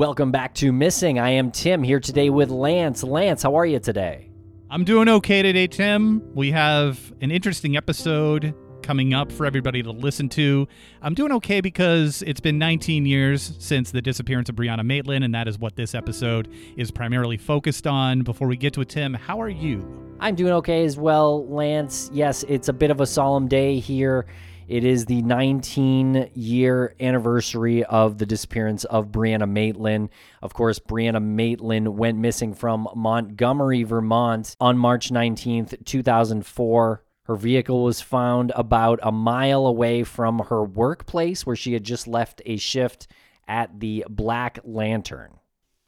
Welcome back to Missing. I am Tim here today with Lance. Lance, how are you today? I'm doing okay today, Tim. We have an interesting episode coming up for everybody to listen to. I'm doing okay because it's been 19 years since the disappearance of Brianna Maitland, and that is what this episode is primarily focused on. Before we get to it, Tim, how are you? I'm doing okay as well, Lance. Yes, it's a bit of a solemn day here it is the 19 year anniversary of the disappearance of Brianna Maitland. Of course, Brianna Maitland went missing from Montgomery, Vermont on March 19th, 2004. Her vehicle was found about a mile away from her workplace where she had just left a shift at the Black Lantern.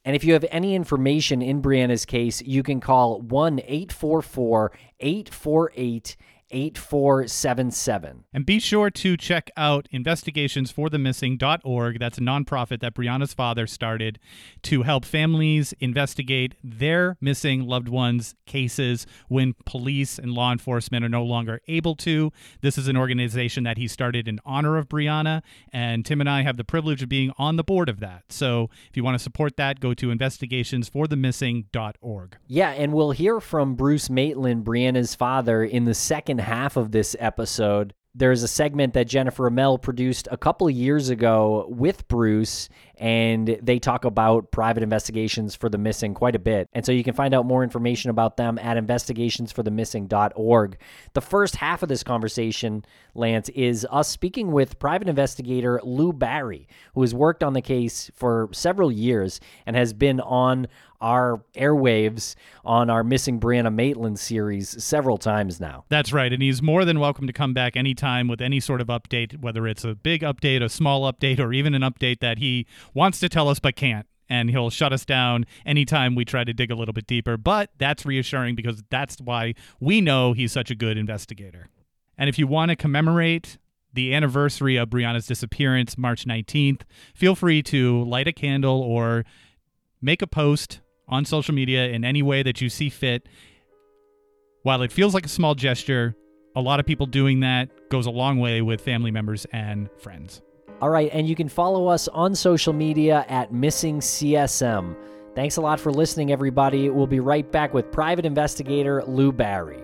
And if you have any information in Brianna's case, you can call 1 844 848 8477. And be sure to check out investigationsforthemissing.org. That's a nonprofit that Brianna's father started to help families investigate their missing loved ones' cases when police and law enforcement are no longer able to. This is an organization that he started in honor of Brianna, and Tim and I have the privilege of being on the board of that. So if you want to support that, go to investigationsforthemissing.org. Yeah, and we'll hear from Bruce Maitland, Brianna's father, in the second half of this episode. There's a segment that Jennifer Amell produced a couple years ago with Bruce, and they talk about private investigations for the missing quite a bit. And so you can find out more information about them at investigationsforthemissing.org. The first half of this conversation, Lance, is us speaking with private investigator Lou Barry, who has worked on the case for several years and has been on our airwaves on our Missing Brianna Maitland series several times now. That's right. And he's more than welcome to come back anytime with any sort of update, whether it's a big update, a small update, or even an update that he wants to tell us but can't and he'll shut us down anytime we try to dig a little bit deeper. But that's reassuring because that's why we know he's such a good investigator. And if you want to commemorate the anniversary of Brianna's disappearance, March 19th, feel free to light a candle or make a post on social media in any way that you see fit. While it feels like a small gesture, a lot of people doing that goes a long way with family members and friends. All right, and you can follow us on social media at Missing CSM. Thanks a lot for listening, everybody. We'll be right back with private investigator Lou Barry.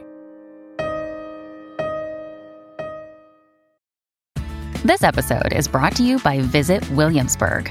This episode is brought to you by Visit Williamsburg.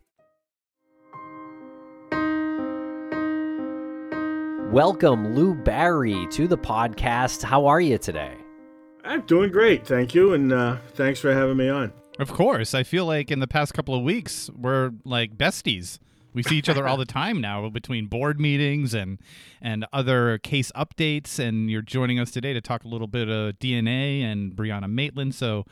Welcome, Lou Barry, to the podcast. How are you today? I'm doing great, thank you, and uh, thanks for having me on. Of course, I feel like in the past couple of weeks we're like besties. We see each other all the time now between board meetings and and other case updates. And you're joining us today to talk a little bit of DNA and Brianna Maitland. So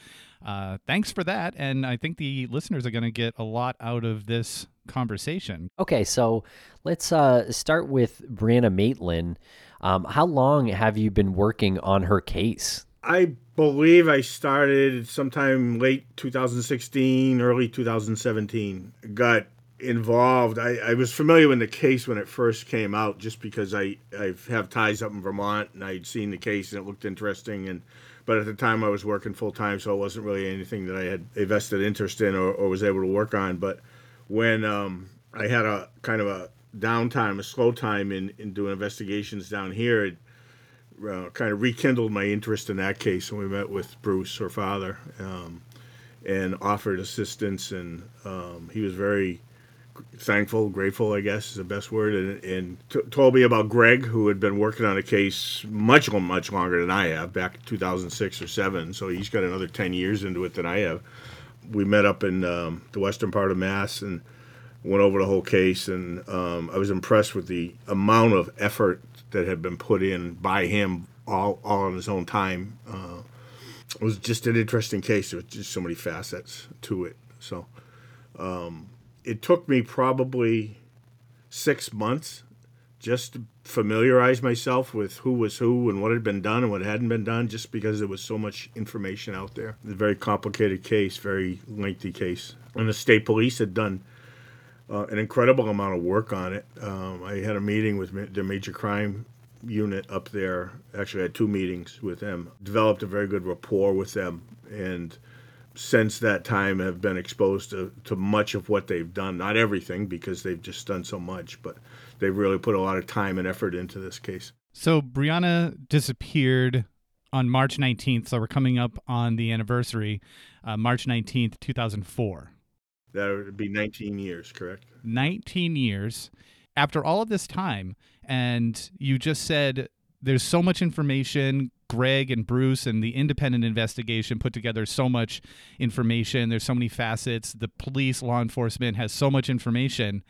uh, thanks for that. And I think the listeners are going to get a lot out of this conversation. Okay, so let's uh, start with Brianna Maitland. Um, how long have you been working on her case? I believe I started sometime late 2016, early 2017. Got involved. I, I was familiar with the case when it first came out just because I, I have ties up in Vermont and I'd seen the case and it looked interesting. And But at the time I was working full time, so it wasn't really anything that I had a vested interest in or, or was able to work on. But when um, I had a kind of a downtime, a slow time in, in doing investigations down here, it uh, kind of rekindled my interest in that case. And we met with Bruce, her father, um, and offered assistance. And um, he was very thankful, grateful, I guess is the best word, and, and t- told me about Greg, who had been working on a case much, much longer than I have, back in 2006 or 7. So he's got another 10 years into it than I have. We met up in um, the western part of Mass and went over the whole case, and um, I was impressed with the amount of effort that had been put in by him all, all on his own time. Uh, it was just an interesting case. There was just so many facets to it. So um, it took me probably six months just to familiarize myself with who was who and what had been done and what hadn't been done, just because there was so much information out there. It's a very complicated case, very lengthy case. And the state police had done uh, an incredible amount of work on it. Um, I had a meeting with ma- the major crime unit up there. Actually, I had two meetings with them. Developed a very good rapport with them, and since that time have been exposed to, to much of what they've done. Not everything, because they've just done so much, but they've really put a lot of time and effort into this case. So Brianna disappeared on March 19th. So we're coming up on the anniversary, uh, March 19th, 2004. That would be 19 years, correct? 19 years. After all of this time, and you just said there's so much information. Greg and Bruce and the independent investigation put together so much information. There's so many facets. The police, law enforcement has so much information.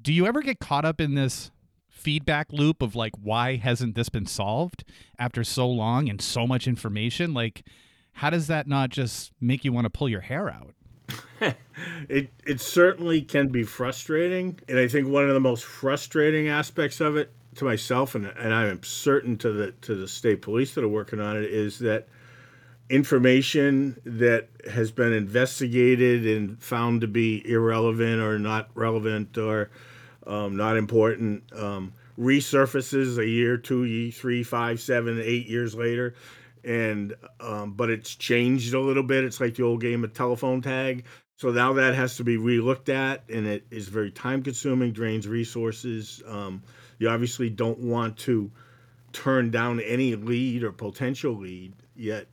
Do you ever get caught up in this feedback loop of like, why hasn't this been solved after so long and so much information? Like, how does that not just make you want to pull your hair out? it it certainly can be frustrating, and I think one of the most frustrating aspects of it to myself, and, and I am certain to the to the state police that are working on it, is that information that has been investigated and found to be irrelevant or not relevant or um, not important um, resurfaces a year, two, three, five, seven, eight years later, and um, but it's changed a little bit. It's like the old game of telephone tag. So now that has to be relooked at, and it is very time consuming, drains resources. Um, you obviously don't want to turn down any lead or potential lead, yet,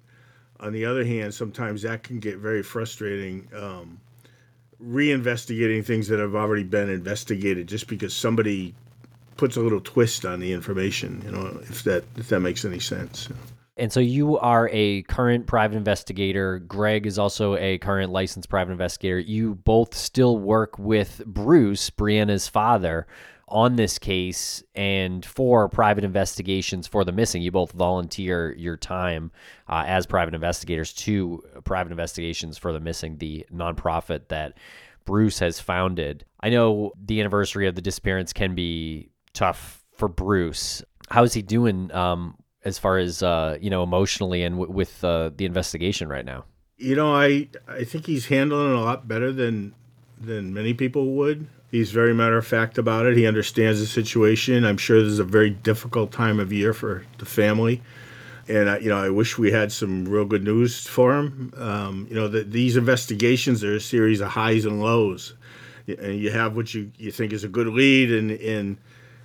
on the other hand, sometimes that can get very frustrating. Um, reinvestigating things that have already been investigated just because somebody puts a little twist on the information, you know, if that if that makes any sense. And so you are a current private investigator. Greg is also a current licensed private investigator. You both still work with Bruce, Brianna's father, on this case and for private investigations for the missing. You both volunteer your time uh, as private investigators to private investigations for the missing, the nonprofit that Bruce has founded. I know the anniversary of the disappearance can be tough for Bruce. How's he doing um, as far as uh, you know emotionally and w- with uh, the investigation right now? You know, I I think he's handling it a lot better than than many people would. He's very matter of fact about it. He understands the situation. I'm sure this is a very difficult time of year for the family, and I, you know I wish we had some real good news for him. Um, you know, the, these investigations are a series of highs and lows, and you have what you you think is a good lead, and and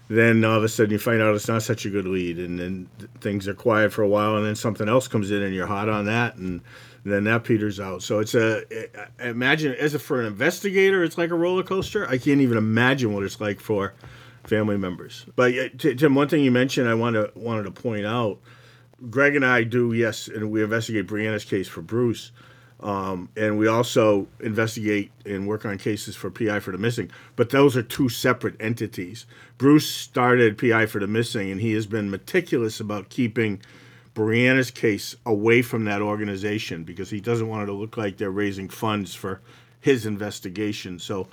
then all of a sudden you find out it's not such a good lead, and then things are quiet for a while, and then something else comes in, and you're hot on that, and then that peters out. So it's a imagine as a for an investigator, it's like a roller coaster. I can't even imagine what it's like for family members. But Tim, one thing you mentioned, I wanted wanted to point out. Greg and I do yes, and we investigate Brianna's case for Bruce. Um, and we also investigate and work on cases for PI for the missing. But those are two separate entities. Bruce started PI for the missing, and he has been meticulous about keeping Brianna's case away from that organization because he doesn't want it to look like they're raising funds for his investigation. So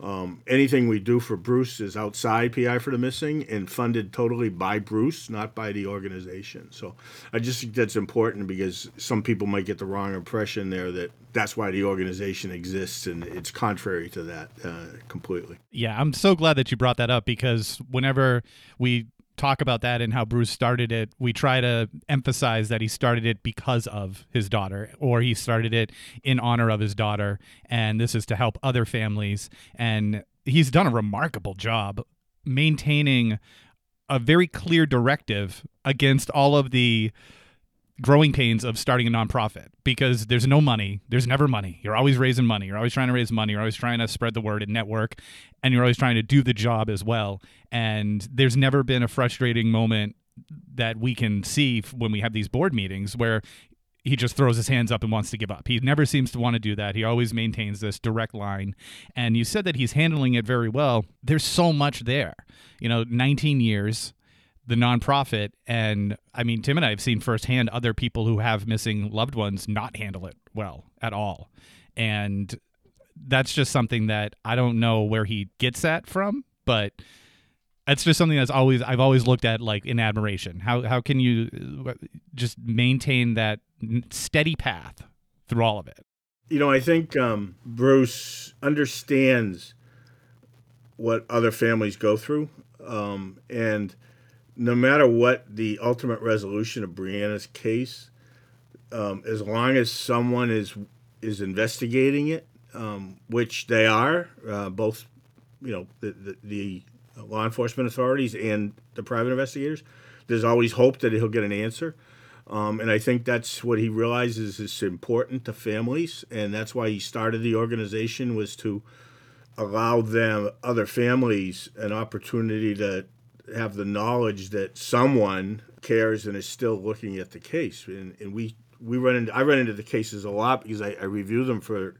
um, anything we do for Bruce is outside PI for the Missing and funded totally by Bruce, not by the organization. So I just think that's important because some people might get the wrong impression there that that's why the organization exists, and it's contrary to that uh, completely. Yeah, I'm so glad that you brought that up because whenever we talk about that and how Bruce started it, we try to emphasize that he started it because of his daughter, or he started it in honor of his daughter. And this is to help other families. And he's done a remarkable job maintaining a very clear directive against all of the growing pains of starting a nonprofit because there's no money. There's never money. You're always raising money. You're always trying to raise money. You're always trying to spread the word and network, and you're always trying to do the job as well. And there's never been a frustrating moment that we can see when we have these board meetings where he just throws his hands up and wants to give up. He never seems to want to do that. He always maintains this direct line. And you said that he's handling it very well. There's so much there. You know, 19 years the nonprofit. And I mean, Tim and I have seen firsthand other people who have missing loved ones not handle it well at all. And that's just something that I don't know where he gets that from, but that's just something that's always I've always looked at like in admiration. How how can you uh, just maintain that steady path through all of it? You know, I think um, Bruce understands what other families go through, um, and no matter what the ultimate resolution of Brianna's case, um, as long as someone is is investigating it, um, which they are, uh, both, you know, the, the, the law enforcement authorities and the private investigators, there's always hope that he'll get an answer. Um, and I think that's what he realizes is important to families, and that's why he started the organization was to allow them other families an opportunity to have the knowledge that someone cares and is still looking at the case. And, and we we run into I run into the cases a lot because I, I review them for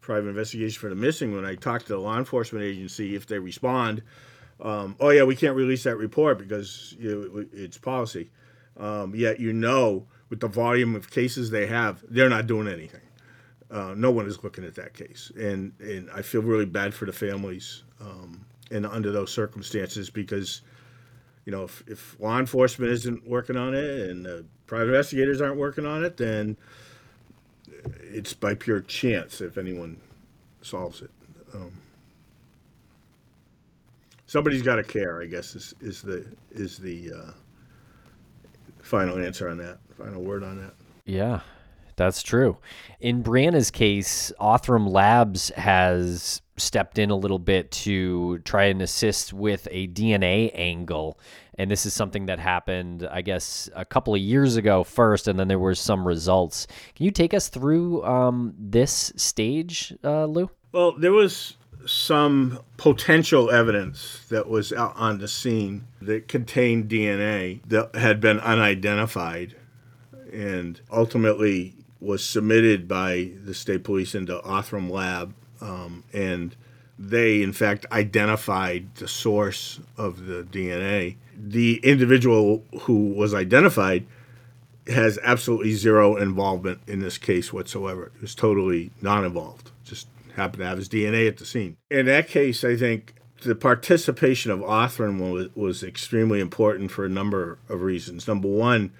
private investigation for the missing. When I talk to the law enforcement agency, if they respond, um, oh yeah, we can't release that report because you know, it's policy. Um, yet you know, with the volume of cases they have, they're not doing anything. Uh, no one is looking at that case, and and I feel really bad for the families um, and under those circumstances because you know, if, if law enforcement isn't working on it and private investigators aren't working on it, then it's by pure chance if anyone solves it. Um, somebody's got to care, I guess, is, is the is the uh, final answer on that, final word on that. Yeah, that's true. In Brianna's case, Othram Labs has stepped in a little bit to try and assist with a DNA angle. And this is something that happened, I guess, a couple of years ago first, and then there were some results. Can you take us through um, this stage, uh, Lou? Well, there was some potential evidence that was out on the scene that contained DNA that had been unidentified and ultimately was submitted by the state police into Othram Lab um, and they, in fact, identified the source of the DNA. The individual who was identified has absolutely zero involvement in this case whatsoever. He was totally non involved, just happened to have his DNA at the scene. In that case, I think the participation of Othram was, was extremely important for a number of reasons. Number one,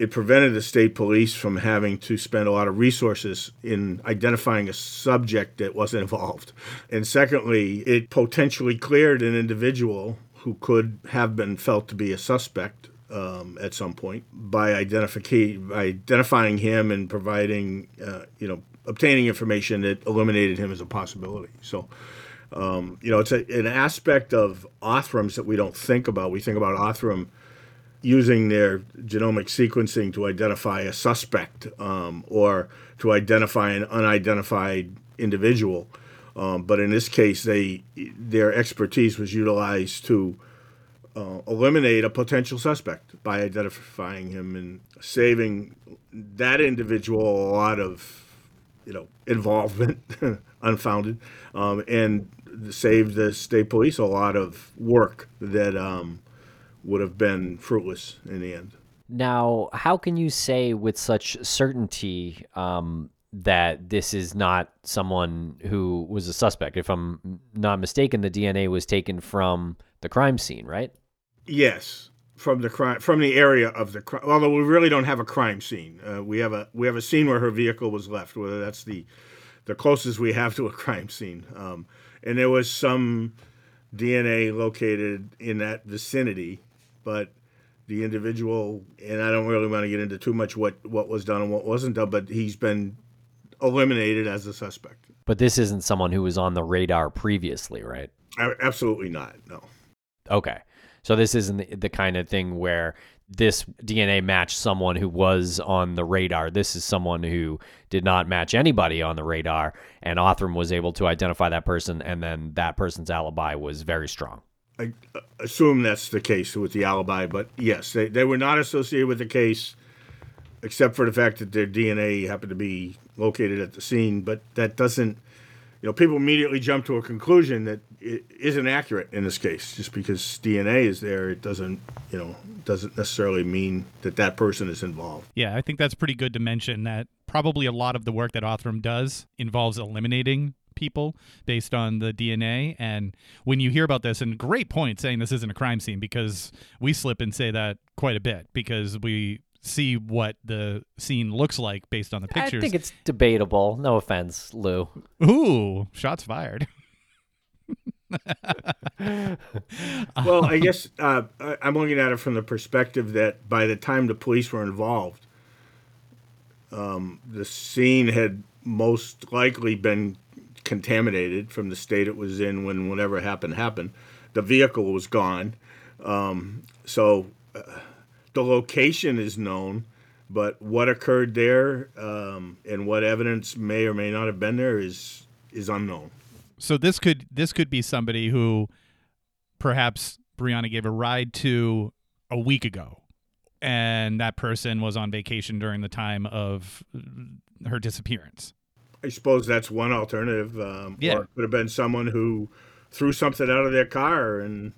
it prevented the state police from having to spend a lot of resources in identifying a subject that wasn't involved. And secondly, it potentially cleared an individual who could have been felt to be a suspect um, at some point by, by identifying him and providing, uh, you know, obtaining information that eliminated him as a possibility. So, um, you know, it's a, an aspect of Othrams that we don't think about. We think about Othram using their genomic sequencing to identify a suspect um, or to identify an unidentified individual. Um, but in this case, they their expertise was utilized to uh, eliminate a potential suspect by identifying him and saving that individual a lot of you know involvement, unfounded, um, and saved the state police a lot of work that um, would have been fruitless in the end. Now, how can you say with such certainty um, that this is not someone who was a suspect? If I'm not mistaken, the DNA was taken from the crime scene, right? Yes, from the crime from the area of the crime. Although we really don't have a crime scene, uh, we have a we have a scene where her vehicle was left. Whether that's the the closest we have to a crime scene, um, and there was some DNA located in that vicinity but the individual, and I don't really want to get into too much what, what was done and what wasn't done, but he's been eliminated as a suspect. But this isn't someone who was on the radar previously, right? Absolutely not. No. Okay. So this isn't the, the kind of thing where this DNA matched someone who was on the radar. This is someone who did not match anybody on the radar, and Othram was able to identify that person, and then that person's alibi was very strong. I assume that's the case with the alibi, but yes, they, they were not associated with the case, except for the fact that their DNA happened to be located at the scene. But that doesn't, you know, people immediately jump to a conclusion that it isn't accurate in this case. Just because DNA is there, it doesn't, you know, doesn't necessarily mean that that person is involved. Yeah, I think that's pretty good to mention that probably a lot of the work that Othram does involves eliminating people based on the DNA. And when you hear about this, and great point saying this isn't a crime scene because we slip and say that quite a bit because we see what the scene looks like based on the pictures. I think it's debatable. No offense, Lou. Ooh, shots fired. well, I guess uh, I'm looking at it from the perspective that by the time the police were involved, um, the scene had most likely been contaminated from the state it was in when whatever happened happened. The vehicle was gone, um, so uh, the location is known, but what occurred there um, and what evidence may or may not have been there is is unknown. So this could this could be somebody who perhaps Brianna gave a ride to a week ago, and that person was on vacation during the time of her disappearance. I suppose that's one alternative. Um, Yeah. Or it could have been someone who threw something out of their car and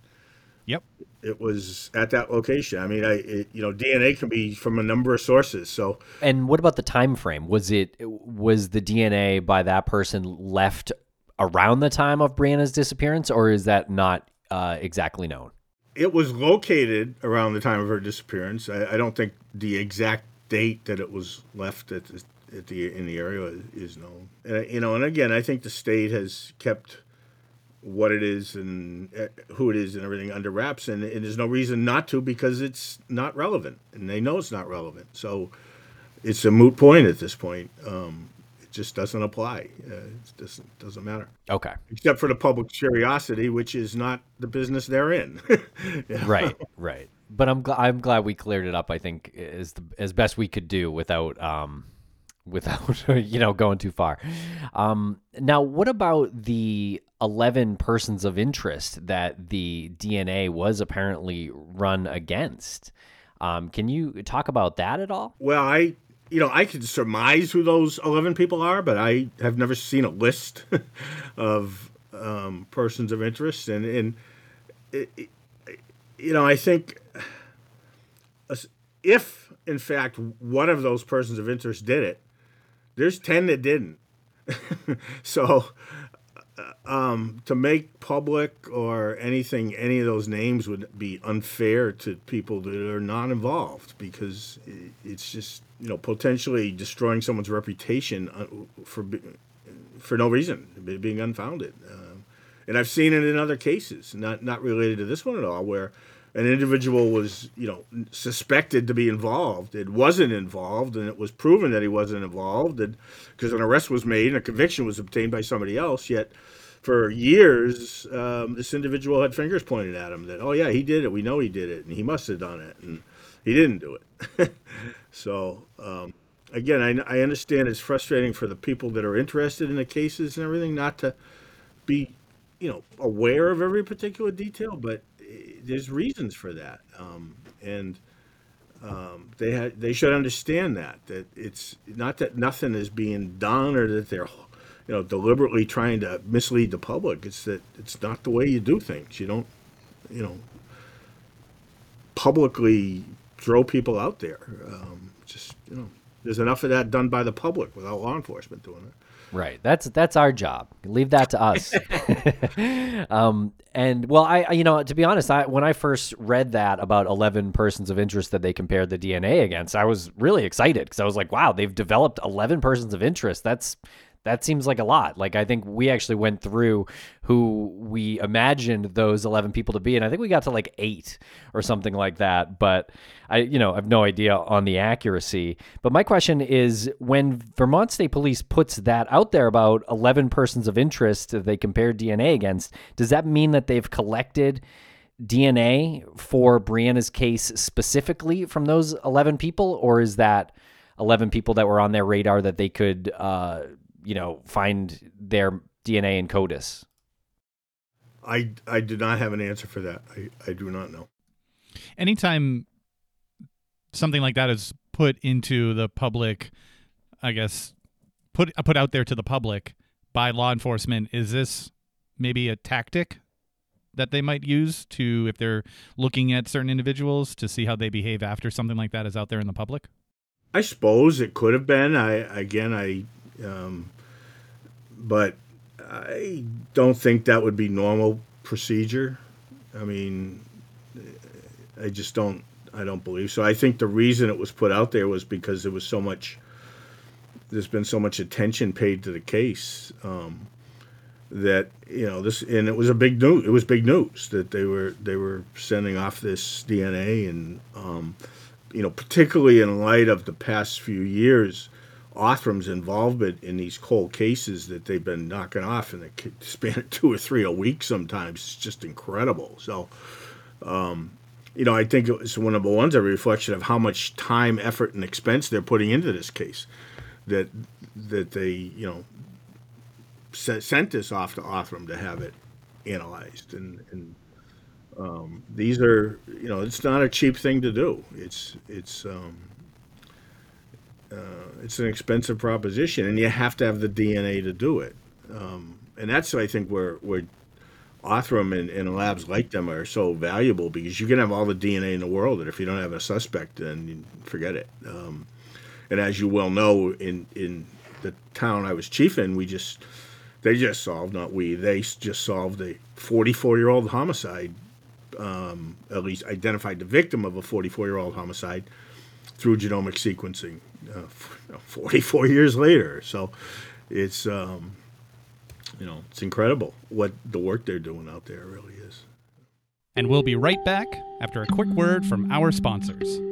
Yep. it was at that location. I mean, I it, you know DNA can be from a number of sources. So And what about the time frame? Was it was the DNA by that person left around the time of Brianna's disappearance, or is that not uh, exactly known? it was located around the time of her disappearance. I, I don't think the exact date that it was left at the, at the in the area is, known. And, you know, and again, I think the state has kept what it is and uh, who it is and everything under wraps, and, and there's no reason not to because it's not relevant, and they know it's not relevant. So it's a moot point at this point. Um, it just doesn't apply. Uh, it doesn't doesn't matter Okay, except for the public curiosity, which is not the business they're in. Yeah. right, right. But I'm gl- I'm glad we cleared it up. I think as the, as best we could do without um without you know going too far. Um, now, what about the eleven persons of interest that the DNA was apparently run against? Um, can you talk about that at all? Well, I, you know, I could surmise who those 11 people are, but I have never seen a list of um, persons of interest. And, and it, it- you know, I think if, in fact, one of those persons of interest did it, there's 10 that didn't. so, um, to make public or anything, any of those names would be unfair to people that are not involved because it's just you know potentially destroying someone's reputation uh, for for no reason, being unfounded. Um, and I've seen it in other cases, not not related to this one at all, where an individual was you know suspected to be involved, it wasn't involved, and it was proven that he wasn't involved, and because an arrest was made and a conviction was obtained by somebody else, yet for years, um, this individual had fingers pointed at him that, oh yeah, he did it. We know he did it, and he must have done it, and he didn't do it. so um, again, I, I understand it's frustrating for the people that are interested in the cases and everything not to be, you know, aware of every particular detail, but there's reasons for that, um, and um, they had they should understand that that it's not that nothing is being done or that they're you know deliberately trying to mislead the public. It's that it's not the way you do things. You don't you know publicly throw people out there. Um, just you know, there's enough of that done by the public without law enforcement doing it. Right. That's that's our job. Leave that to us. um, and well, I I- you know to be honest, I when I first read that about eleven persons of interest that they compared the DNA against, I was really excited because I was like, wow, they've developed eleven persons of interest. That's that seems like a lot. Like I think we actually went through who we imagined those 11 people to be and I think we got to like 8 or something like that, but I you know, I have no idea on the accuracy. But my question is when Vermont State Police puts that out there about 11 persons of interest that they compared DNA against, does that mean that they've collected DNA for Brianna's case specifically from those 11 people, or is that 11 people that were on their radar that they could, uh, you know, find their DNA in CODIS? I, I did not have an answer for that. I, I do not know. Anytime something like that is put into the public, I guess, put uh, put out there to the public by law enforcement, is this maybe a tactic that they might use to if they're looking at certain individuals to see how they behave after something like that is out there in the public? I suppose it could have been. I again, I, um, but I don't think that would be normal procedure. I mean, I just don't. I don't believe so. I think the reason it was put out there was because there was so much. There's been so much attention paid to the case um, that you know this, and it was a big news. It was big news that they were they were sending off this DNA, and um, you know, particularly in light of the past few years, Othram's involvement in these cold cases that they've been knocking off in the span of two or three a week sometimes is just incredible. So, um, you know, I think it's one of the ones a reflection of how much time, effort, and expense they're putting into this case. That that they, you know, sent this off to Othram to have it analyzed, and and um, these are, you know, it's not a cheap thing to do. It's it's um, uh, it's an expensive proposition, and you have to have the DNA to do it. Um, and that's I think where where Othram and, and, labs like them are so valuable because you can have all the DNA in the world, and if you don't have a suspect, then forget it. Um, and as you well know, in in the town I was chief in, we just they just solved, not we, they just solved a 44 year old homicide. Um, at least identified the victim of a 44 year old homicide through genomic sequencing uh, 44 years later. So it's, um, you know, it's incredible what the work they're doing out there really is. And we'll be right back after a quick word from our sponsors.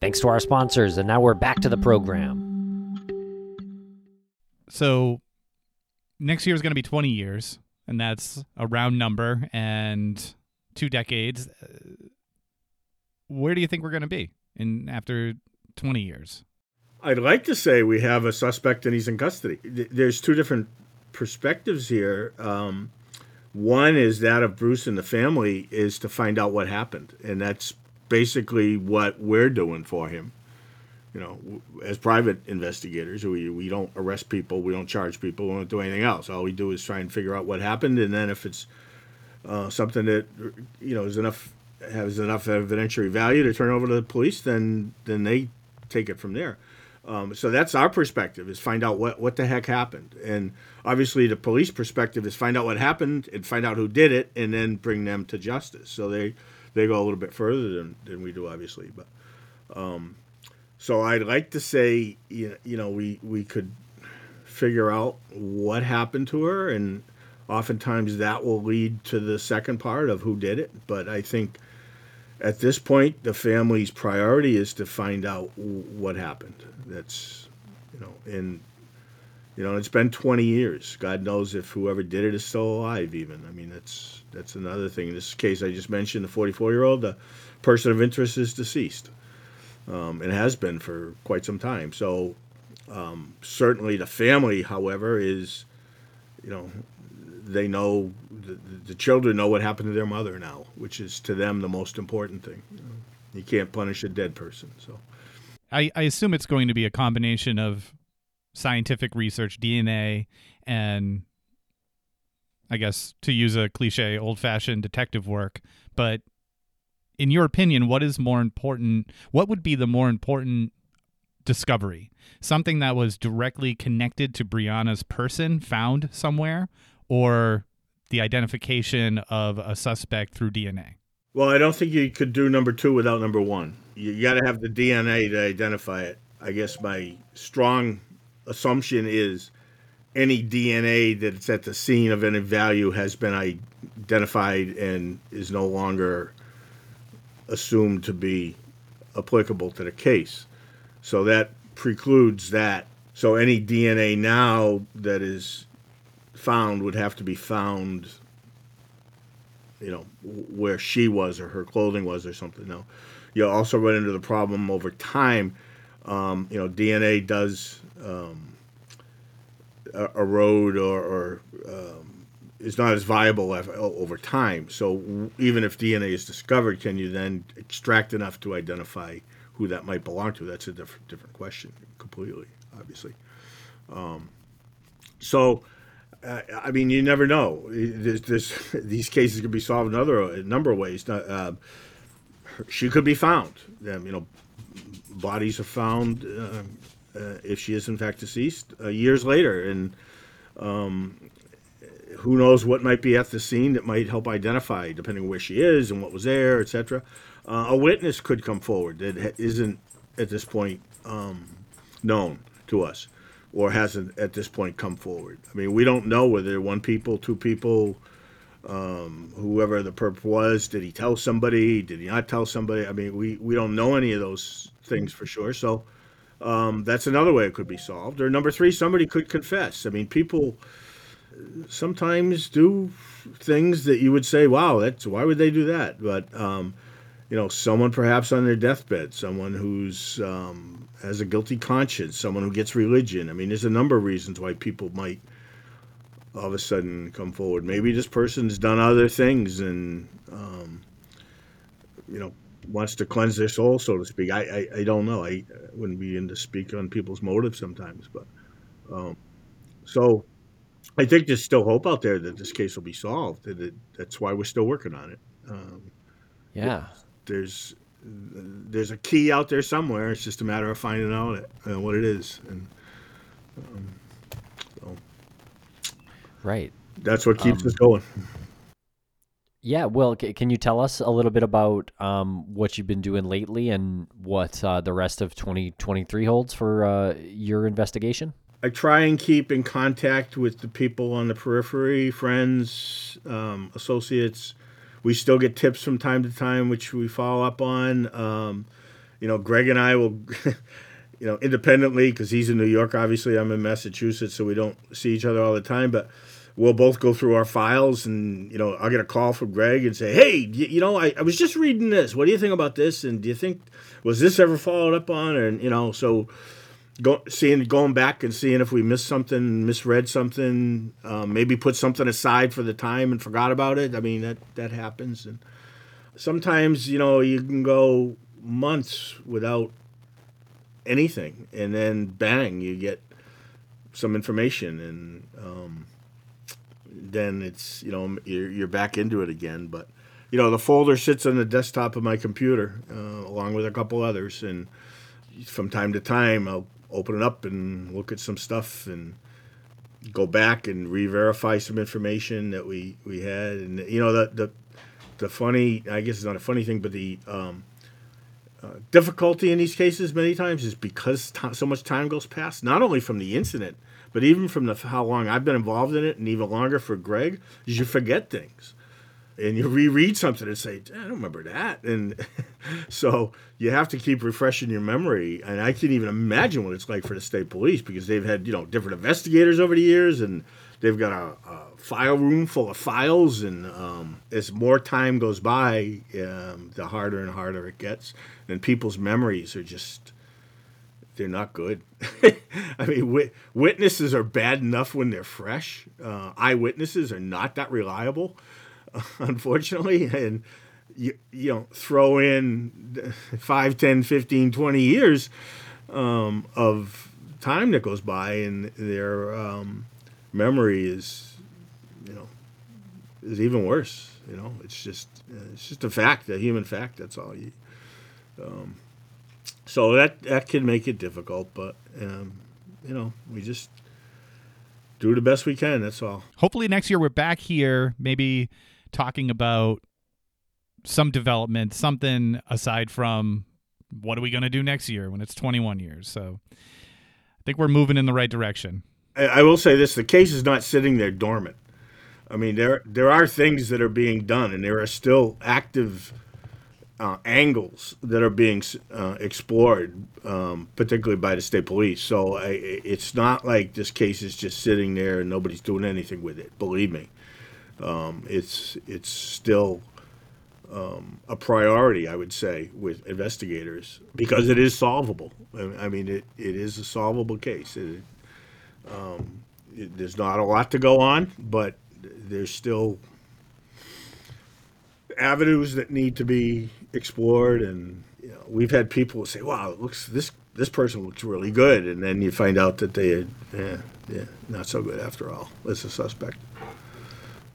Thanks to our sponsors, and now we're back to the program. So, next year is going to be 20 years, and that's a round number and two decades. Where do you think we're going to be in after 20 years? I'd like to say we have a suspect and he's in custody. There's two different perspectives here. Um, one is that of Bruce and the family is to find out what happened, and that's basically what we're doing for him. You know, as private investigators, we, we don't arrest people, we don't charge people, we don't do anything else. All we do is try and figure out what happened, and then if it's uh, something that you know is enough has enough evidentiary value to turn over to the police, then then they take it from there. Um, so that's our perspective: is find out what what the heck happened, and obviously the police perspective is find out what happened and find out who did it, and then bring them to justice. So they they go a little bit further than, than we do, obviously. But um, so I'd like to say, you know, we we could figure out what happened to her, and oftentimes that will lead to the second part of who did it. But I think at this point, the family's priority is to find out what happened. That's, you know, and, you know, it's been 20 years. God knows if whoever did it is still alive, even. I mean, that's, that's another thing. In this case I just mentioned, the 44 year old, the person of interest is deceased um, and has been for quite some time. So, um, certainly the family, however, is, you know, they know the, the children know what happened to their mother now, which is to them the most important thing. You, know, you can't punish a dead person. So, I, I assume it's going to be a combination of scientific research, DNA, and I guess to use a cliche, old fashioned detective work. But in your opinion, what is more important? What would be the more important discovery? Something that was directly connected to Brianna's person found somewhere, or the identification of a suspect through DNA? Well, I don't think you could do number two without number one. You got to have the DNA to identify it. I guess my strong assumption is any DNA that's at the scene of any value has been identified and is no longer assumed to be applicable to the case. So that precludes that. So any DNA now that is found would have to be found, you know, where she was or her clothing was or something. No, you also run into the problem over time. Um, you know, DNA does um, erode or, or um, is not as viable over time. So even if DNA is discovered, can you then extract enough to identify who that might belong to? That's a different different question completely, obviously. Um, so uh, I mean, you never know. There's, there's, these cases could be solved in other a number of ways. Uh, she could be found. Um, you know, bodies are found uh, uh, if she is in fact deceased uh, years later, and um, who knows what might be at the scene that might help identify, depending on where she is and what was there, etc. Uh, a witness could come forward that isn't at this point um, known to us or hasn't at this point come forward. I mean, we don't know whether one people, two people, um, whoever the perp was, did he tell somebody? Did he not tell somebody? I mean, we, we don't know any of those things for sure. So um, that's another way it could be solved. Or number three, somebody could confess. I mean, people sometimes do things that you would say, wow, that's why would they do that? But, um, you know, someone perhaps on their deathbed, someone who's um, has a guilty conscience, someone who gets religion. I mean, there's a number of reasons why people might all of a sudden come forward. Maybe this person's done other things and, um, you know, wants to cleanse their soul, so to speak. I, I, I don't know. I wouldn't be in to speak on people's motives sometimes, but um, so I think there's still hope out there that this case will be solved. That it, that's why we're still working on it. Um, yeah, there's there's a key out there somewhere. It's just a matter of finding out it, uh, what it is. And um, right, that's what keeps um, us going. Yeah, well, c- can you tell us a little bit about um, what you've been doing lately and what uh, the rest of 2023 holds for uh, your investigation? I try and keep in contact with the people on the periphery, friends, um, associates, we still get tips from time to time, which we follow up on. Um, you know, Greg and I will, you know, independently because he's in New York. Obviously, I'm in Massachusetts, so we don't see each other all the time. But we'll both go through our files, and you know, I'll get a call from Greg and say, "Hey, you, you know, I, I was just reading this. What do you think about this? And do you think was this ever followed up on?" And you know, so go, seeing going back and seeing if we missed something, misread something, um, maybe put something aside for the time and forgot about it. I mean that that happens, and sometimes you know you can go months without anything, and then bang, you get some information, and um, then it's you know you're, you're back into it again. But you know the folder sits on the desktop of my computer uh, along with a couple others, and from time to time I'll open it up and look at some stuff and go back and re-verify some information that we we had and you know the the the funny I guess it's not a funny thing but the um, uh, difficulty in these cases many times is because t- so much time goes past, not only from the incident, but even from the how long I've been involved in it, and even longer for Greg, you forget things, and you reread something and say, I don't remember that, and so you have to keep refreshing your memory. And I can't even imagine what it's like for the state police because they've had you know different investigators over the years, and they've got a, a file room full of files, and um, as more time goes by, um, the harder and harder it gets, and people's memories are just they're not good. I mean, wit- witnesses are bad enough when they're fresh. Uh, eyewitnesses are not that reliable, unfortunately, and you you know throw in 5 10 15 20 years um, of time that goes by and their um, memory is you know is even worse you know it's just it's just a fact a human fact that's all you um, so that that can make it difficult but um, you know we just do the best we can that's all Hopefully next year we're back here, maybe talking about some development, something aside from what are we going to do next year when it's 21 years. So I think we're moving in the right direction. I, I will say this: the case is not sitting there dormant. I mean, there there are things that are being done, and there are still active uh, angles that are being uh, explored, um, particularly by the state police. So I, it's not like this case is just sitting there and nobody's doing anything with it. Believe me, um, it's it's still um, a priority, I would say, with investigators because it is solvable. I mean, it, it is a solvable case. It, um, it, there's not a lot to go on, but there's still avenues that need to be explored. And you know, we've had people say, "Wow, it looks this this person looks really good," and then you find out that they, had, yeah, yeah, not so good after all. As a suspect.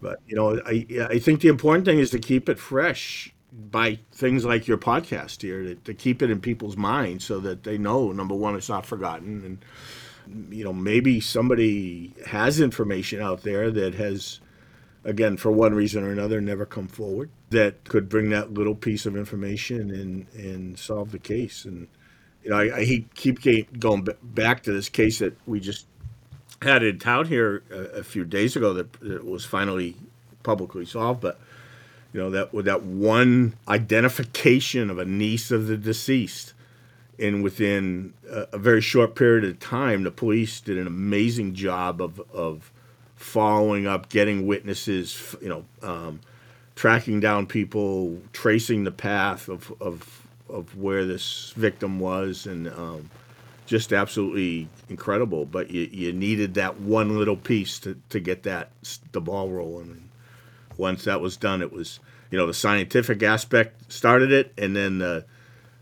But you know, I I think the important thing is to keep it fresh by things like your podcast here to, to keep it in people's minds so that they know number one it's not forgotten and you know maybe somebody has information out there that has again for one reason or another never come forward that could bring that little piece of information and and solve the case. And you know I, I keep going back to this case that we just had in town here a, a few days ago that, that was finally publicly solved, but you know that with that one identification of a niece of the deceased, and within a, a very short period of time, the police did an amazing job of of following up, getting witnesses, you know, um, tracking down people, tracing the path of of of where this victim was, and um, just absolutely incredible. But you, you needed that one little piece to, to get that the ball rolling. And once that was done, it was you know the scientific aspect started it, and then the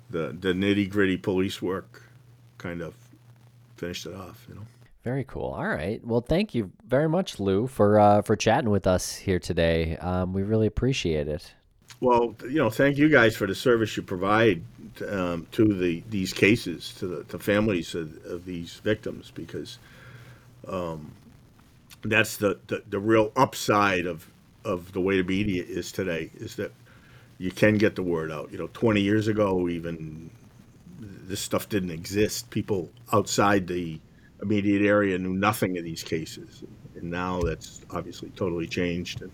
the, the nitty gritty police work kind of finished it off. You know. Very cool. All right. Well, thank you very much, Lou, for uh, for chatting with us here today. Um, we really appreciate it. Well, you know, thank you guys for the service you provide um, to the these cases, to the to families of, of these victims, because um, that's the, the the real upside of of the way the media is today is that you can get the word out. You know, 20 years ago, even this stuff didn't exist. People outside the immediate area knew nothing of these cases, and now that's obviously totally changed and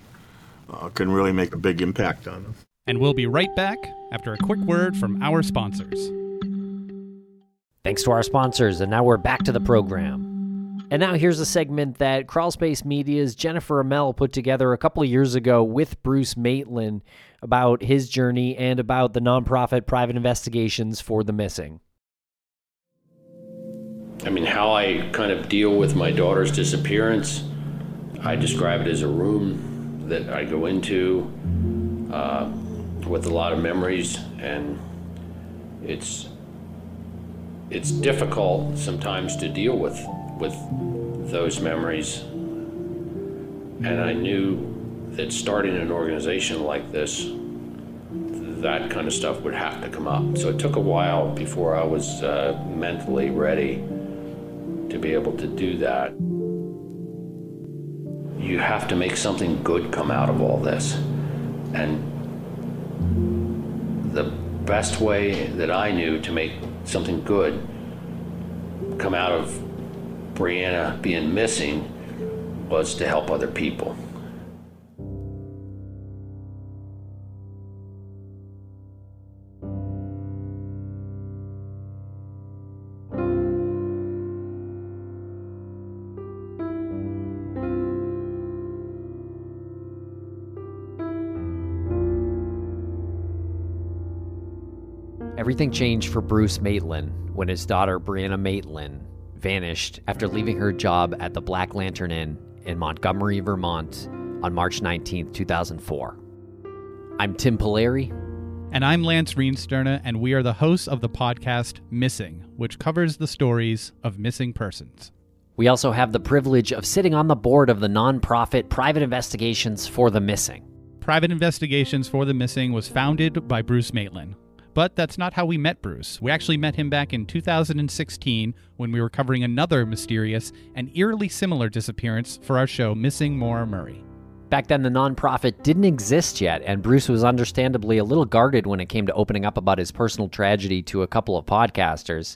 uh, can really make a big impact on them. And we'll be right back after a quick word from our sponsors. Thanks to our sponsors, and now we're back to the program. And now here's a segment that Crawlspace Media's Jennifer Amell put together a couple of years ago with Bruce Maitland about his journey and about the nonprofit private investigations for the missing. I mean, how I kind of deal with my daughter's disappearance, I describe it as a room that I go into uh, with a lot of memories, and it's it's difficult sometimes to deal with with those memories. And I knew that starting an organization like this, that kind of stuff would have to come up. So it took a while before I was uh, mentally ready to be able to do that. You have to make something good come out of all this. And the best way that I knew to make something good come out of Brianna being missing was to help other people. Everything changed for Bruce Maitland when his daughter Brianna Maitland vanished after leaving her job at the Black Lantern Inn in Montgomery, Vermont on March 19, 2004. I'm Tim Pilleri. And I'm Lance Reenstierna, and we are the hosts of the podcast Missing, which covers the stories of missing persons. We also have the privilege of sitting on the board of the nonprofit Private Investigations for the Missing. Private Investigations for the Missing was founded by Bruce Maitland. But that's not how we met Bruce. We actually met him back in 2016 when we were covering another mysterious and eerily similar disappearance for our show, Missing Maura Murray. Back then, the nonprofit didn't exist yet, and Bruce was understandably a little guarded when it came to opening up about his personal tragedy to a couple of podcasters.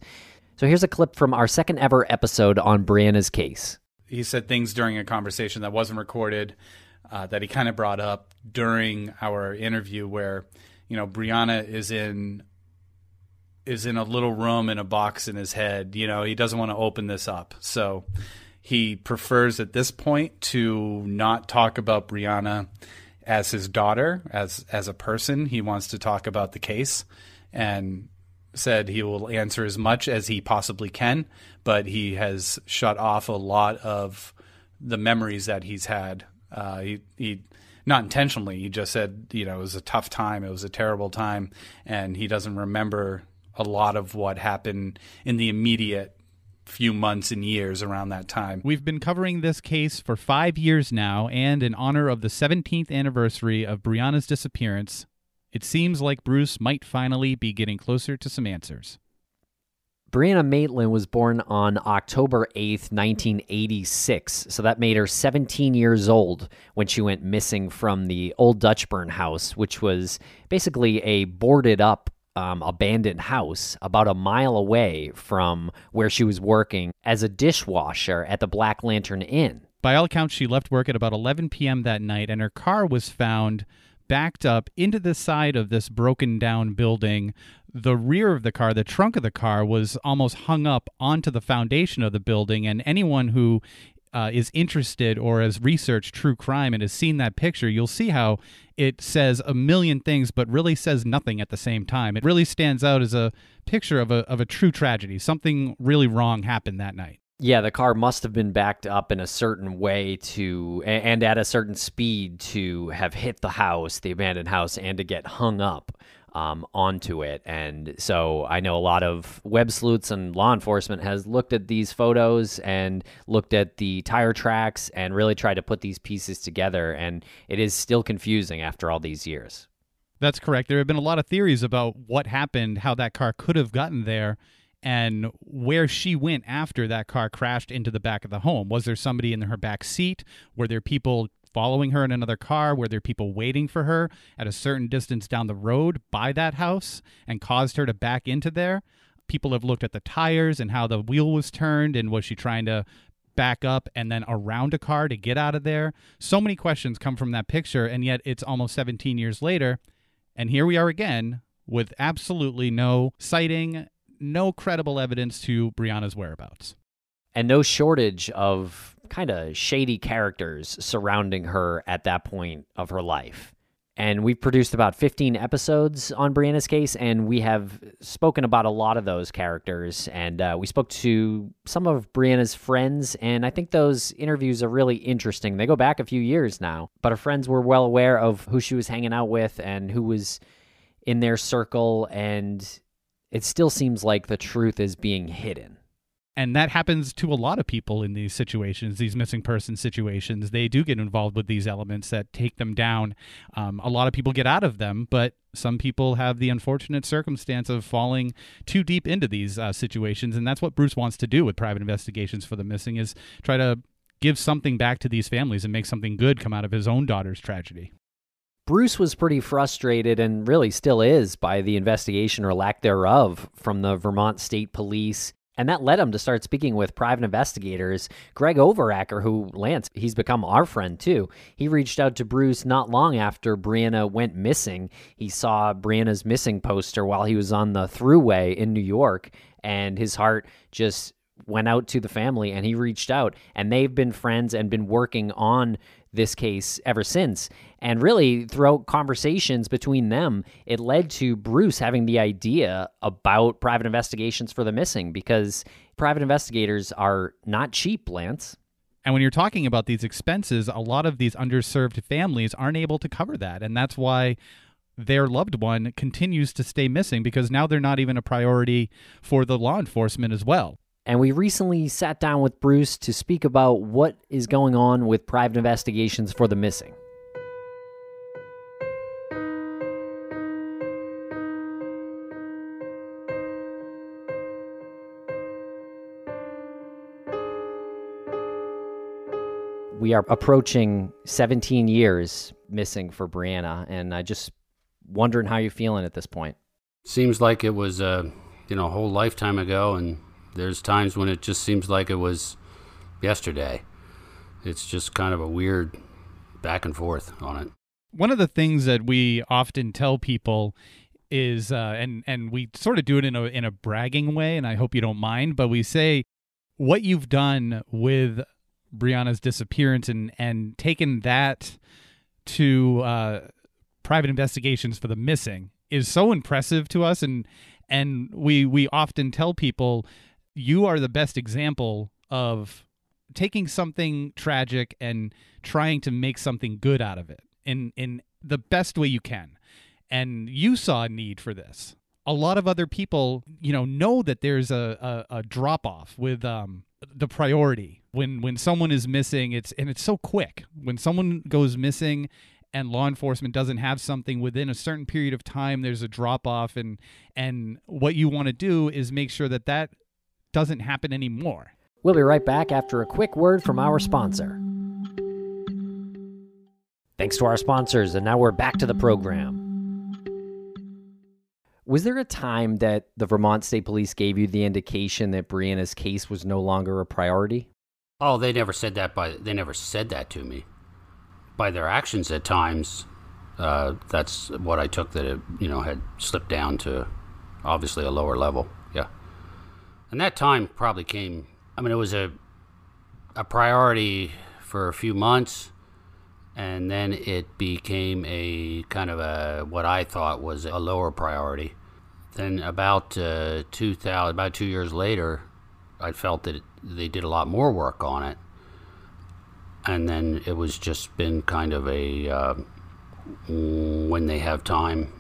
So here's a clip from our second ever episode on Brianna's case. He said things during a conversation that wasn't recorded uh, that he kind of brought up during our interview where you know, Brianna is in is in a little room in a box in his head. You know, he doesn't want to open this up. So he prefers at this point to not talk about Brianna as his daughter, as as a person. He wants to talk about the case and said he will answer as much as he possibly can, but he has shut off a lot of the memories that he's had. Uh, he he not intentionally. He just said, you know, it was a tough time. It was a terrible time. And he doesn't remember a lot of what happened in the immediate few months and years around that time. We've been covering this case for five years now, and in honor of the 17th anniversary of Brianna's disappearance, it seems like Bruce might finally be getting closer to some answers. Brianna Maitland was born on October 8th, 1986. So that made her 17 years old when she went missing from the old Dutchburn house, which was basically a boarded up um, abandoned house about a mile away from where she was working as a dishwasher at the Black Lantern Inn. By all accounts, she left work at about 11 p.m. that night, and her car was found backed up into the side of this broken down building the rear of the car, the trunk of the car, was almost hung up onto the foundation of the building. And anyone who uh, is interested or has researched true crime and has seen that picture, you'll see how it says a million things, but really says nothing at the same time. It really stands out as a picture of a of a true tragedy. Something really wrong happened that night. Yeah, the car must have been backed up in a certain way to, and at a certain speed to have hit the house, the abandoned house, and to get hung up um, onto it. And so I know a lot of web sleuths and law enforcement has looked at these photos and looked at the tire tracks and really tried to put these pieces together. And it is still confusing after all these years. That's correct. There have been a lot of theories about what happened, how that car could have gotten there, and where she went after that car crashed into the back of the home. Was there somebody in her back seat? Were there people following her in another car? Were there people waiting for her at a certain distance down the road by that house and caused her to back into there? People have looked at the tires and how the wheel was turned, and was she trying to back up and then around a car to get out of there? So many questions come from that picture, and yet it's almost 17 years later. And here we are again with absolutely no sighting, no credible evidence to Brianna's whereabouts. And no shortage of kind of shady characters surrounding her at that point of her life. And we've produced about 15 episodes on Brianna's case, and we have spoken about a lot of those characters. And uh, we spoke to some of Brianna's friends, and I think those interviews are really interesting. They go back a few years now, but her friends were well aware of who she was hanging out with and who was in their circle. And it still seems like the truth is being hidden. And that happens to a lot of people in these situations these missing person situations. They do get involved with these elements that take them down. Um, a lot of people get out of them but some people have the unfortunate circumstance of falling too deep into these uh, situations. And that's what bruce wants to do with private investigations for the missing is try to give something back to these families and make something good come out of his own daughter's tragedy Bruce was pretty frustrated and really still is by the investigation or lack thereof from the Vermont State Police. And that led him to start speaking with private investigators. Greg Overacker, who Lance, he's become our friend too. He reached out to Bruce not long after Brianna went missing. He saw Brianna's missing poster while he was on the thruway in New York, and his heart just went out to the family and he reached out and they've been friends and been working on this case ever since. And really, throughout conversations between them, it led to Bruce having the idea about private investigations for the missing because private investigators are not cheap, Lance. And when you're talking about these expenses, a lot of these underserved families aren't able to cover that. And that's why their loved one continues to stay missing because now they're not even a priority for the law enforcement as well. And we recently sat down with Bruce to speak about what is going on with private investigations for the missing. We are approaching 17 years missing for Brianna, and I just wondering how you're feeling at this point. Seems like it was, uh, you know, a whole lifetime ago, and there's times when it just seems like it was yesterday. It's just kind of a weird back and forth on it. One of the things that we often tell people is, uh, and and we sort of do it in a in a bragging way, and I hope you don't mind, but we say what you've done with Brianna's disappearance and and taken that to uh, private investigations for the missing is so impressive to us, and and we we often tell people you are the best example of taking something tragic and trying to make something good out of it in in the best way you can. And you saw a need for this. A lot of other people, you know, know that there's a, a, a drop off with um, the priority when when someone is missing. It's and it's so quick when someone goes missing and law enforcement doesn't have something within a certain period of time there's a drop off and and what you want to do is make sure that that doesn't happen anymore. We'll be right back after a quick word from our sponsor. Thanks to our sponsors, and now we're back to the program. Was there a time that the Vermont State Police gave you the indication that Brianna's case was no longer a priority? Oh, they never said that by they never said that to me. By their actions at times, uh, that's what I took that it you know had slipped down to obviously a lower level. And that time probably came. I mean, it was a a priority for a few months, and then it became a kind of a what I thought was a lower priority. Then about uh, 2000, about two years later, I felt that it, they did a lot more work on it, and then it was just been kind of a uh, when they have time,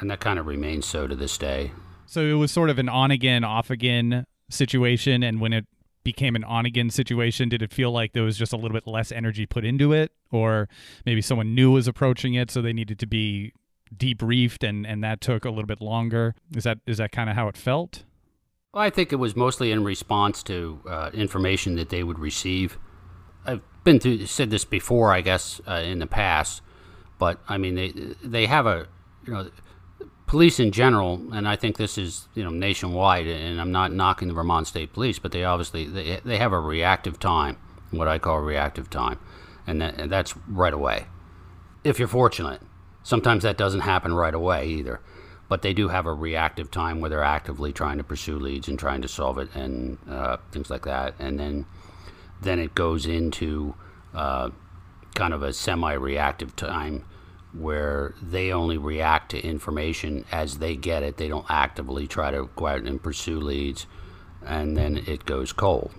and that kind of remains so to this day. So it was sort of an on again, off again situation. And when it became an on again situation, did it feel like there was just a little bit less energy put into it? Or maybe someone new was approaching it, so they needed to be debriefed and, and that took a little bit longer? Is that is that kind of how it felt? Well, I think it was mostly in response to uh, information that they would receive. I've been through said this before, I guess, uh, in the past, but I mean they they have a you know police in general, and I think this is you know nationwide, and I'm not knocking the Vermont State Police, but they obviously they, they have a reactive time, what I call reactive time, and, that, and that's right away. If you're fortunate, sometimes that doesn't happen right away either, but they do have a reactive time where they're actively trying to pursue leads and trying to solve it and uh, things like that, and then then it goes into uh, kind of a semi-reactive time where they only react to information as they get it. They don't actively try to go out and pursue leads, and then it goes cold.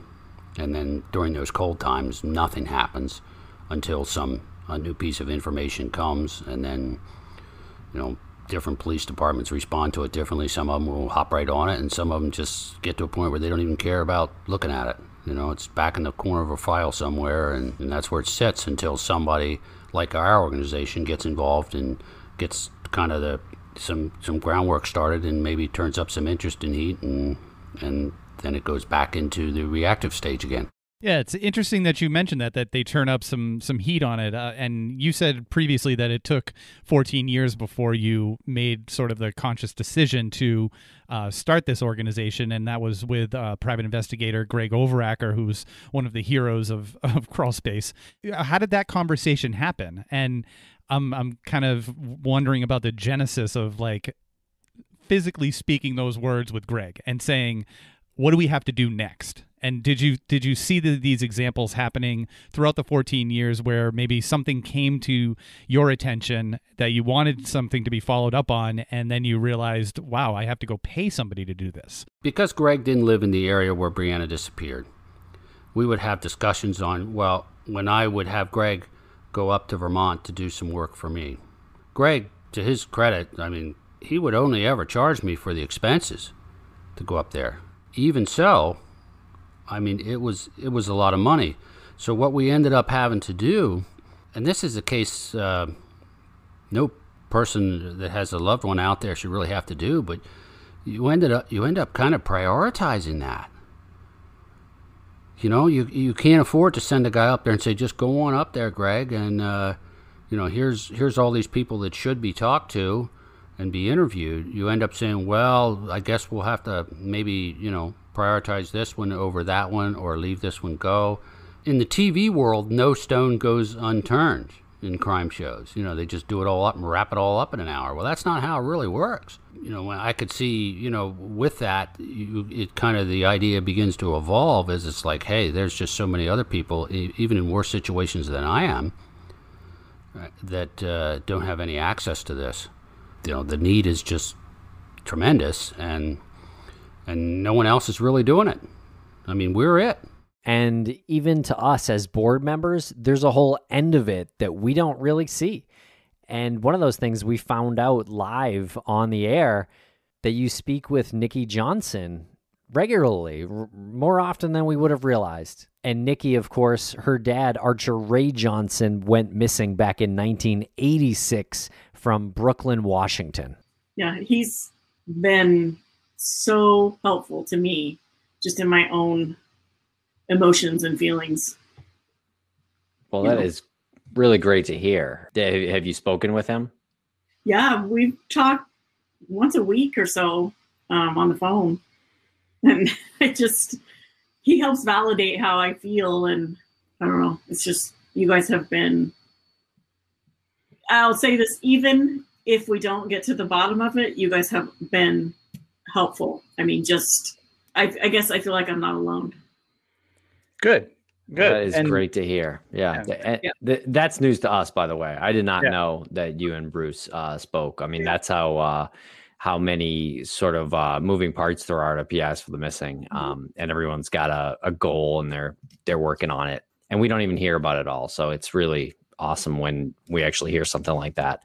And then during those cold times, nothing happens until some a new piece of information comes, and then you know different police departments respond to it differently. Some of them will hop right on it, and some of them just get to a point where they don't even care about looking at it. You know, it's back in the corner of a file somewhere, and, and that's where it sits until somebody like our organization gets involved and gets kind of the some some groundwork started and maybe turns up some interest in heat and and then it goes back into the reactive stage again. Yeah, it's interesting that you mentioned that that they turn up some some heat on it. Uh, and you said previously that it took 14 years before you made sort of the conscious decision to uh, start this organization, and that was with uh, private investigator Greg Overacker, who's one of the heroes of of Crawlspace. How did that conversation happen? And I'm I'm kind of wondering about the genesis of like physically speaking those words with Greg and saying, "What do we have to do next?" And did you did you see the, these examples happening throughout the 14 years where maybe something came to your attention that you wanted something to be followed up on, and then you realized, wow, I have to go pay somebody to do this? Because Greg didn't live in the area where Brianna disappeared, we would have discussions on well, when I would have Greg go up to Vermont to do some work for me. Greg, to his credit, I mean, he would only ever charge me for the expenses to go up there. Even so, I mean, it was it was a lot of money. So what we ended up having to do, and this is a case uh, no person that has a loved one out there should really have to do, but you ended up you end up kind of prioritizing that. You know, you you can't afford to send a guy up there and say just go on up there, Greg, and uh, you know here's here's all these people that should be talked to and be interviewed. You end up saying, well, I guess we'll have to maybe you know prioritize this one over that one or leave this one go. In the TV world, no stone goes unturned in crime shows. You know, they just do it all up and wrap it all up in an hour. Well, that's not how it really works. You know, I could see, you know, with that, you, it kind of the idea begins to evolve as it's like, hey, there's just so many other people, even in worse situations than I am, that uh, don't have any access to this. You know, the need is just tremendous, and and no one else is really doing it. I mean, we're it. And even to us as board members, there's a whole end of it that we don't really see. And one of those things we found out live on the air that you speak with Nikki Johnson regularly, r- more often than we would have realized. And Nikki, of course, her dad, Archer Ray Johnson, went missing back in 1986 from Brooklyn, Washington. Yeah, he's been so helpful to me just in my own emotions and feelings. Well, that is really great to hear. Have you spoken with him? Yeah, we've talked once a week or so um, on the phone. And it just, he helps validate how I feel. And I don't know, it's just, you guys have been, I'll say this, even if we don't get to the bottom of it, you guys have been helpful. I mean, just I, I guess I feel like I'm not alone. Good. Good. That is and, great to hear. Yeah. yeah. yeah. Th- that's news to us, by the way. I did not yeah. know that you and Bruce uh, spoke. I mean, that's how uh, how many sort of uh, moving parts there are to PS for the missing, mm-hmm. um, and everyone's got a, a goal and they're they're working on it, and we don't even hear about it all. So it's really awesome when we actually hear something like that.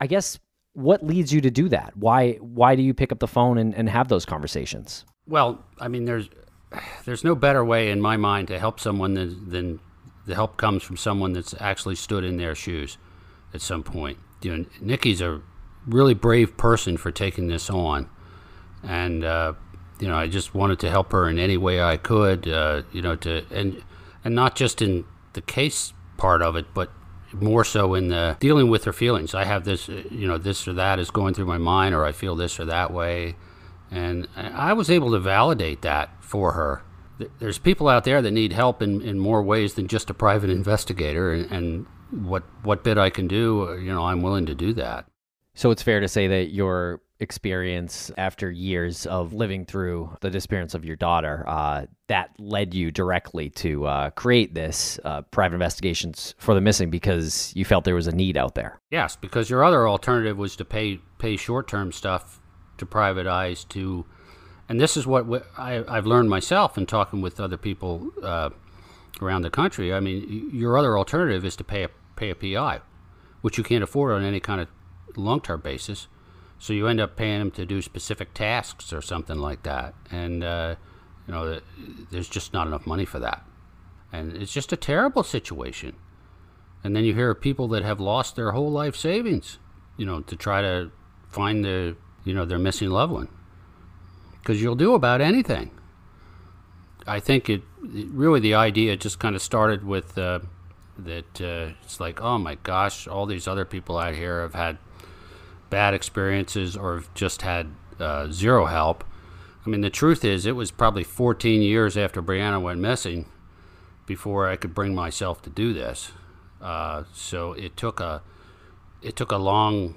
I guess what leads you to do that? Why why do you pick up the phone and, and have those conversations? Well, I mean, there's there's no better way in my mind to help someone than, than the help comes from someone that's actually stood in their shoes at some point. You know, Nikki's a really brave person for taking this on, and uh, you know, I just wanted to help her in any way I could. Uh, you know, to and and not just in the case part of it, but more so in the dealing with her feelings. I have this, you know, this or that is going through my mind, or I feel this or that way. And I was able to validate that for her. There's people out there that need help in, in more ways than just a private investigator. And, and what, what bit I can do, you know, I'm willing to do that. So it's fair to say that your experience after years of living through the disappearance of your daughter uh, that led you directly to uh, create this uh, private investigations for the missing because you felt there was a need out there? Yes because your other alternative was to pay pay short-term stuff to private eyes to and this is what I, have learned myself in talking with other people uh, around the country. I mean your other alternative is to pay a pay a pi which you can't afford on any kind of long-term basis so you end up paying them to do specific tasks or something like that, and uh, you know, there's just not enough money for that, and it's just a terrible situation. And then you hear people that have lost their whole life savings, you know, to try to find the, you know, their missing loved one, because you'll do about anything. I think it, it really the idea just kind of started with uh, that uh, it's like, oh my gosh, all these other people out here have had bad experiences or have just had uh, zero help. I mean, the truth is, it was probably 14 years after Brianna went missing before I could bring myself to do this. Uh, so it took a it took a long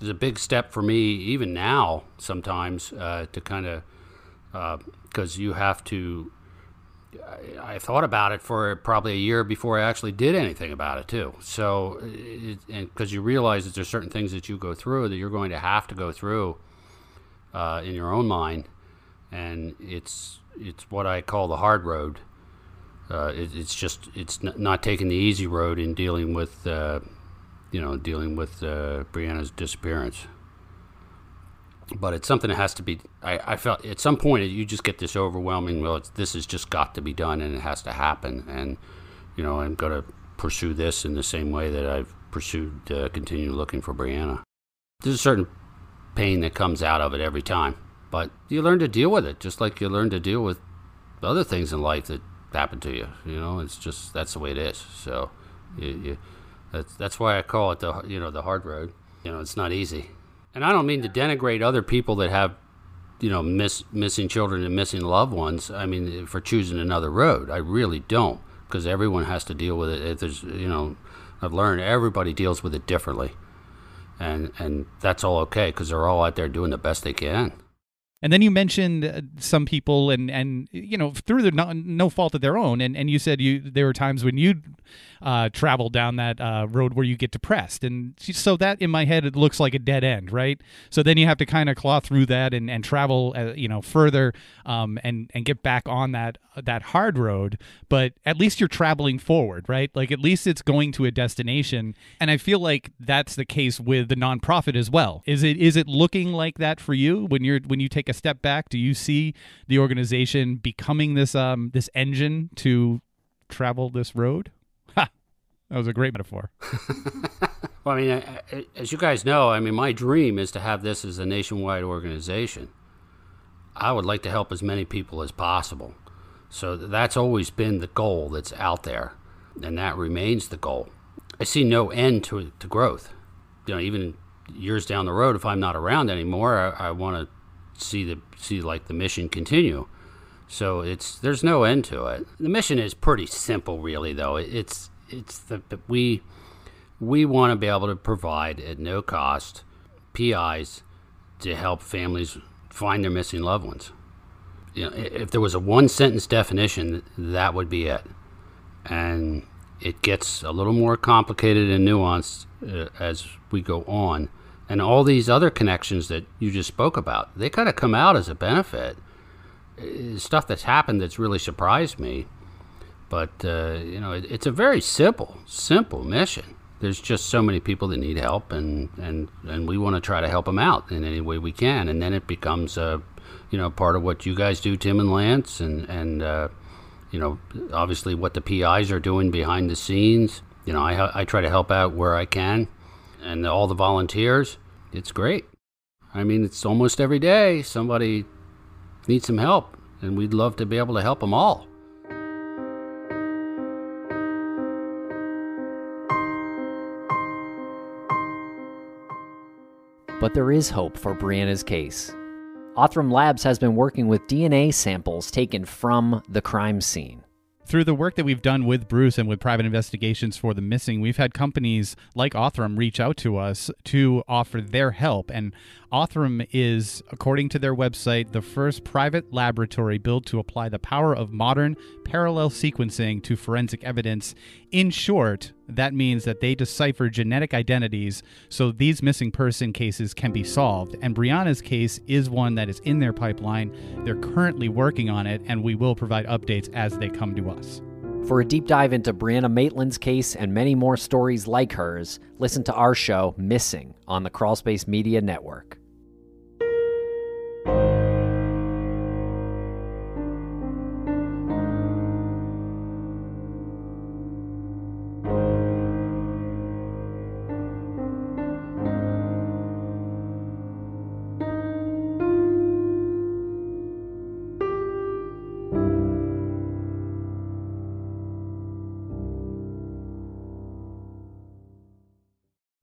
it's a big step for me even now sometimes uh, to kind of because you have to I, thought about it for probably a year before I actually did anything about it too. So, it, and because you realize that there's certain things that you go through that you're going to have to go through uh, in your own mind, and it's it's what I call the hard road. Uh, it, it's just it's n- not taking the easy road in dealing with uh, you know dealing with uh, Brianna's disappearance but it's something that has to be. I, I felt at some point you just get this overwhelming. Well, this has just got to be done, and it has to happen. And you know, I'm going to pursue this in the same way that I've pursued uh, continue looking for Brianna. There's a certain pain that comes out of it every time, but you learn to deal with it, just like you learn to deal with other things in life that happen to you. You know, it's just that's the way it is. So, you, you, that's that's why I call it the you know the hard road. You know, it's not easy. And I don't mean to denigrate other people that have, you know, miss, missing children and missing loved ones. I mean, for choosing another road, I really don't, because everyone has to deal with it. If there's, you know, I've learned everybody deals with it differently, and and that's all okay because they're all out there doing the best they can. And then you mentioned uh, some people, and and you know through the no, no fault of their own, and and you said you there were times when you uh, travel down that uh, road where you get depressed, and so that in my head it looks like a dead end, right? So then you have to kind of claw through that and and travel, uh, you know, further, um, and and get back on that that hard road. But at least you're traveling forward, right? Like at least it's going to a destination, and I feel like that's the case with the nonprofit as well. Is it is it looking like that for you when you're when you take a step back? Do you see the organization becoming this um this engine to travel this road? Ha! That was a great metaphor. well, I mean, as you guys know, I mean, my dream is to have this as a nationwide organization. I would like to help as many people as possible. So that's always been the goal that's out there, and that remains the goal. I see no end to, to growth. You know, even years down the road, if I'm not around anymore, I, I want to see the see like the mission continue. So it's there's no end to it. The mission is pretty simple, really. Though it's it's the we we want to be able to provide at no cost PIs to help families find their missing loved ones. You know, if there was a one sentence definition, that would be it. And it gets a little more complicated and nuanced uh, as we go on. And all these other connections that you just spoke about, they kind of come out as a benefit stuff that's happened that's really surprised me. But uh, you know, it, it's a very simple, simple mission. There's just so many people that need help, and and and we want to try to help them out in any way we can. And then it becomes a, you know, part of what you guys do, Tim and Lance, and and uh, you know, obviously what the PIs are doing behind the scenes. You know, I I try to help out where I can, and all the volunteers. It's great. I mean, it's almost every day somebody needs some help, and we'd love to be able to help them all. But there is hope for Brianna's case. Othram Labs has been working with DNA samples taken from the crime scene through the work that we've done with Bruce and with private investigations for the missing, we've had companies like Othram reach out to us to offer their help. And Othram is, according to their website, the first private laboratory built to apply the power of modern parallel sequencing to forensic evidence. In short, that means that they decipher genetic identities so these missing person cases can be solved. And Brianna's case is one that is in their pipeline. They're currently working on it, and we will provide updates as they come to us. For a deep dive into Brianna Maitland's case and many more stories like hers, listen to our show, Missing, on the Crawlspace Media Network.